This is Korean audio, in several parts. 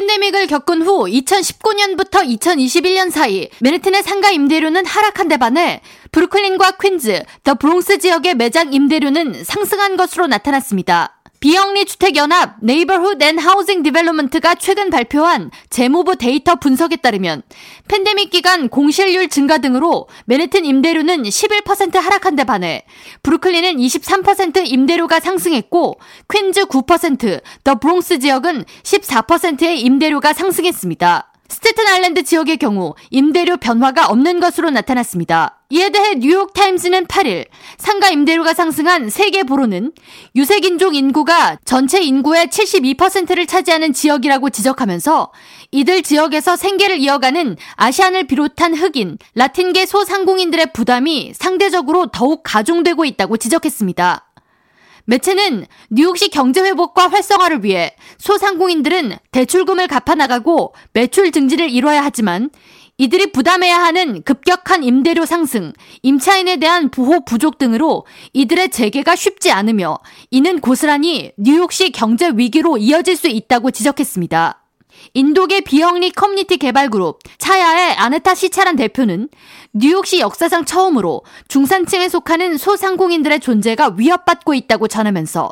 팬데믹을 겪은 후 2019년부터 2021년 사이 맨해튼의 상가 임대료는 하락한 데 반해 브루클린과 퀸즈, 더 브롱스 지역의 매장 임대료는 상승한 것으로 나타났습니다. 비영리 주택연합 Neighborhood and Housing Development가 최근 발표한 재무부 데이터 분석에 따르면 팬데믹 기간 공실률 증가 등으로 맨해튼 임대료는 11% 하락한 데 반해 브루클린은 23% 임대료가 상승했고 퀸즈 9%, 더 브롱스 지역은 14%의 임대료가 상승했습니다. 스테튼 아일랜드 지역의 경우 임대료 변화가 없는 것으로 나타났습니다. 이에 대해 뉴욕타임즈는 8일 상가 임대료가 상승한 세 개 borough는 유색인종 인구가 전체 인구의 72%를 차지하는 지역이라고 지적하면서 이들 지역에서 생계를 이어가는 아시안을 비롯한 흑인, 라틴계 소상공인들의 부담이 상대적으로 더욱 가중되고 있다고 지적했습니다. 매체는 뉴욕시 경제 회복과 활성화를 위해 소상공인들은 대출금을 갚아 나가고 매출 증진을 이뤄야 하지만 이들이 부담해야 하는 급격한 임대료 상승, 임차인에 대한 보호 부족 등으로 이들의 재개가 쉽지 않으며 이는 고스란히 뉴욕시 경제 위기로 이어질 수 있다고 지적했습니다. 인도계 비영리 커뮤니티 개발 그룹 차야의 아네타 시차란 대표는 뉴욕시 역사상 처음으로 중산층에 속하는 소상공인들의 존재가 위협받고 있다고 전하면서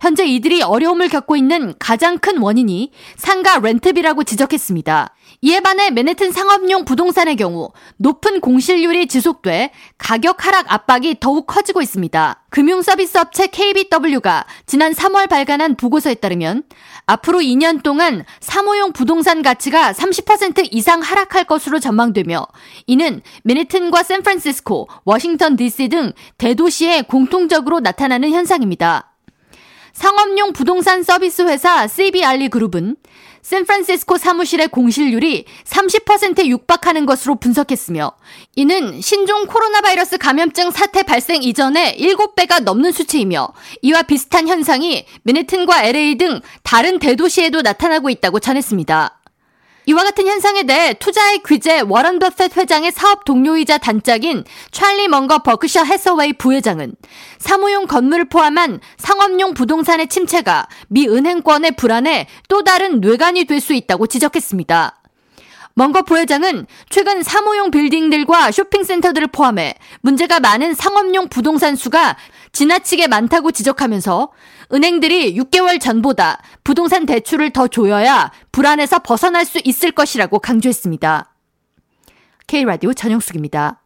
현재 이들이 어려움을 겪고 있는 가장 큰 원인이 상가 렌트비라고 지적했습니다. 이에 반해 맨해튼 상업용 부동산의 경우 높은 공실률이 지속돼 가격 하락 압박이 더욱 커지고 있습니다. 금융서비스 업체 KBW가 지난 3월 발간한 보고서에 따르면 앞으로 2년 동안 사모용 부동산 가치가 30% 이상 하락할 것으로 전망되며 이는 맨해튼과 샌프란시스코, 워싱턴 DC 등 대도시에 공통적으로 나타나는 현상입니다. 상업용 부동산 서비스 회사 CBR리 그룹은 샌프란시스코 사무실의 공실률이 30%에 육박하는 것으로 분석했으며 이는 신종 코로나 바이러스 감염증 사태 발생 이전의 7배가 넘는 수치이며 이와 비슷한 현상이 맨해튼과 LA 등 다른 대도시에도 나타나고 있다고 전했습니다. 이와 같은 현상에 대해 투자의 귀재 워런 버핏 회장의 사업 동료이자 단짝인 찰리 먼거 버크셔 해서웨이 부회장은 사무용 건물을 포함한 상업용 부동산의 침체가 미 은행권의 불안에 또 다른 뇌관이 될 수 있다고 지적했습니다. 먼거 부회장은 최근 사무용 빌딩들과 쇼핑센터들을 포함해 문제가 많은 상업용 부동산 수가 지나치게 많다고 지적하면서 은행들이 6개월 전보다 부동산 대출을 더 조여야 불안에서 벗어날 수 있을 것이라고 강조했습니다. K라디오 전영숙입니다.